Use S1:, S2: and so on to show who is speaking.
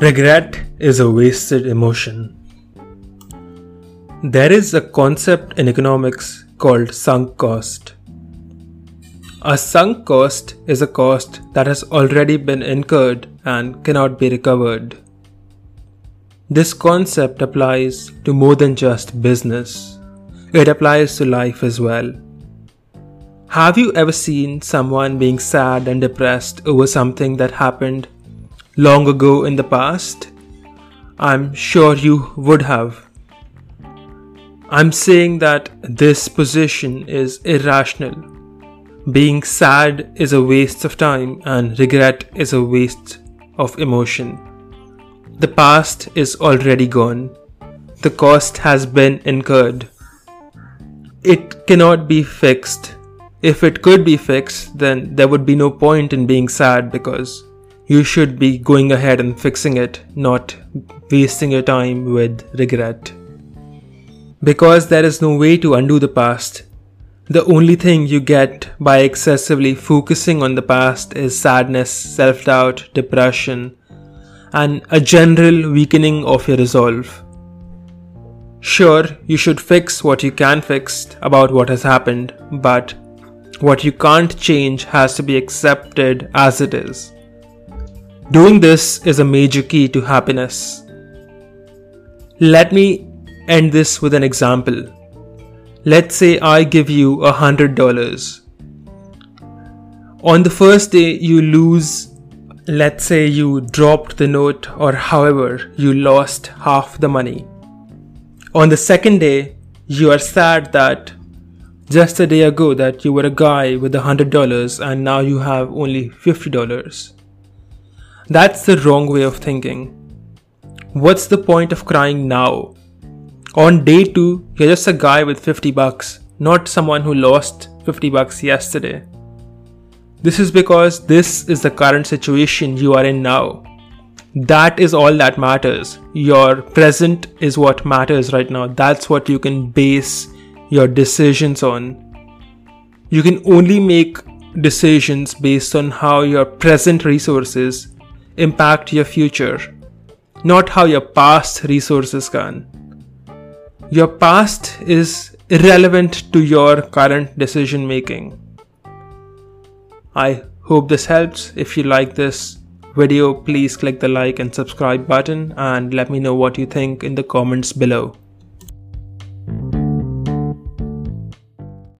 S1: Regret is a wasted emotion. There is a concept in economics called sunk cost. A sunk cost is a cost that has already been incurred and cannot be recovered. This concept applies to more than just business, it applies to life as well. Have you ever seen someone being sad and depressed over something that happened long ago in the past? I'm sure you would have. I'm saying that this position is irrational. Being sad is a waste of time and regret is a waste of emotion. The past is already gone. The cost has been incurred. It cannot be fixed. If it could be fixed, then there would be no point in being sad because you should be going ahead and fixing it, not wasting your time with regret. Because there is no way to undo the past, the only thing you get by excessively focusing on the past is sadness, self doubt, depression, and a general weakening of your resolve. Sure, you should fix what you can fix about what has happened, but what you can't change has to be accepted as it is. Doing this is a major key to happiness. Let me end this with an example. Let's say I give you a hundred dollars. On the first day, you lose, let's say you dropped the note, or however, you lost half the money. On the second day, you are sad that just a day ago that you were a guy with a hundred dollars and now you have only fifty dollars. That's the wrong way of thinking. What's the point of crying now? On day 2, you're just a guy with 50 bucks, not someone who lost 50 bucks yesterday. This is because this is the current situation you are in now. That is all that matters. Your present is what matters right now. That's what you can base your decisions on. You can only make decisions based on how your present resources impact your future, not how your past resources can. Your past is irrelevant to your current decision making. I hope this helps. If you like this video, please click the like and subscribe button and let me know what you think in the comments below.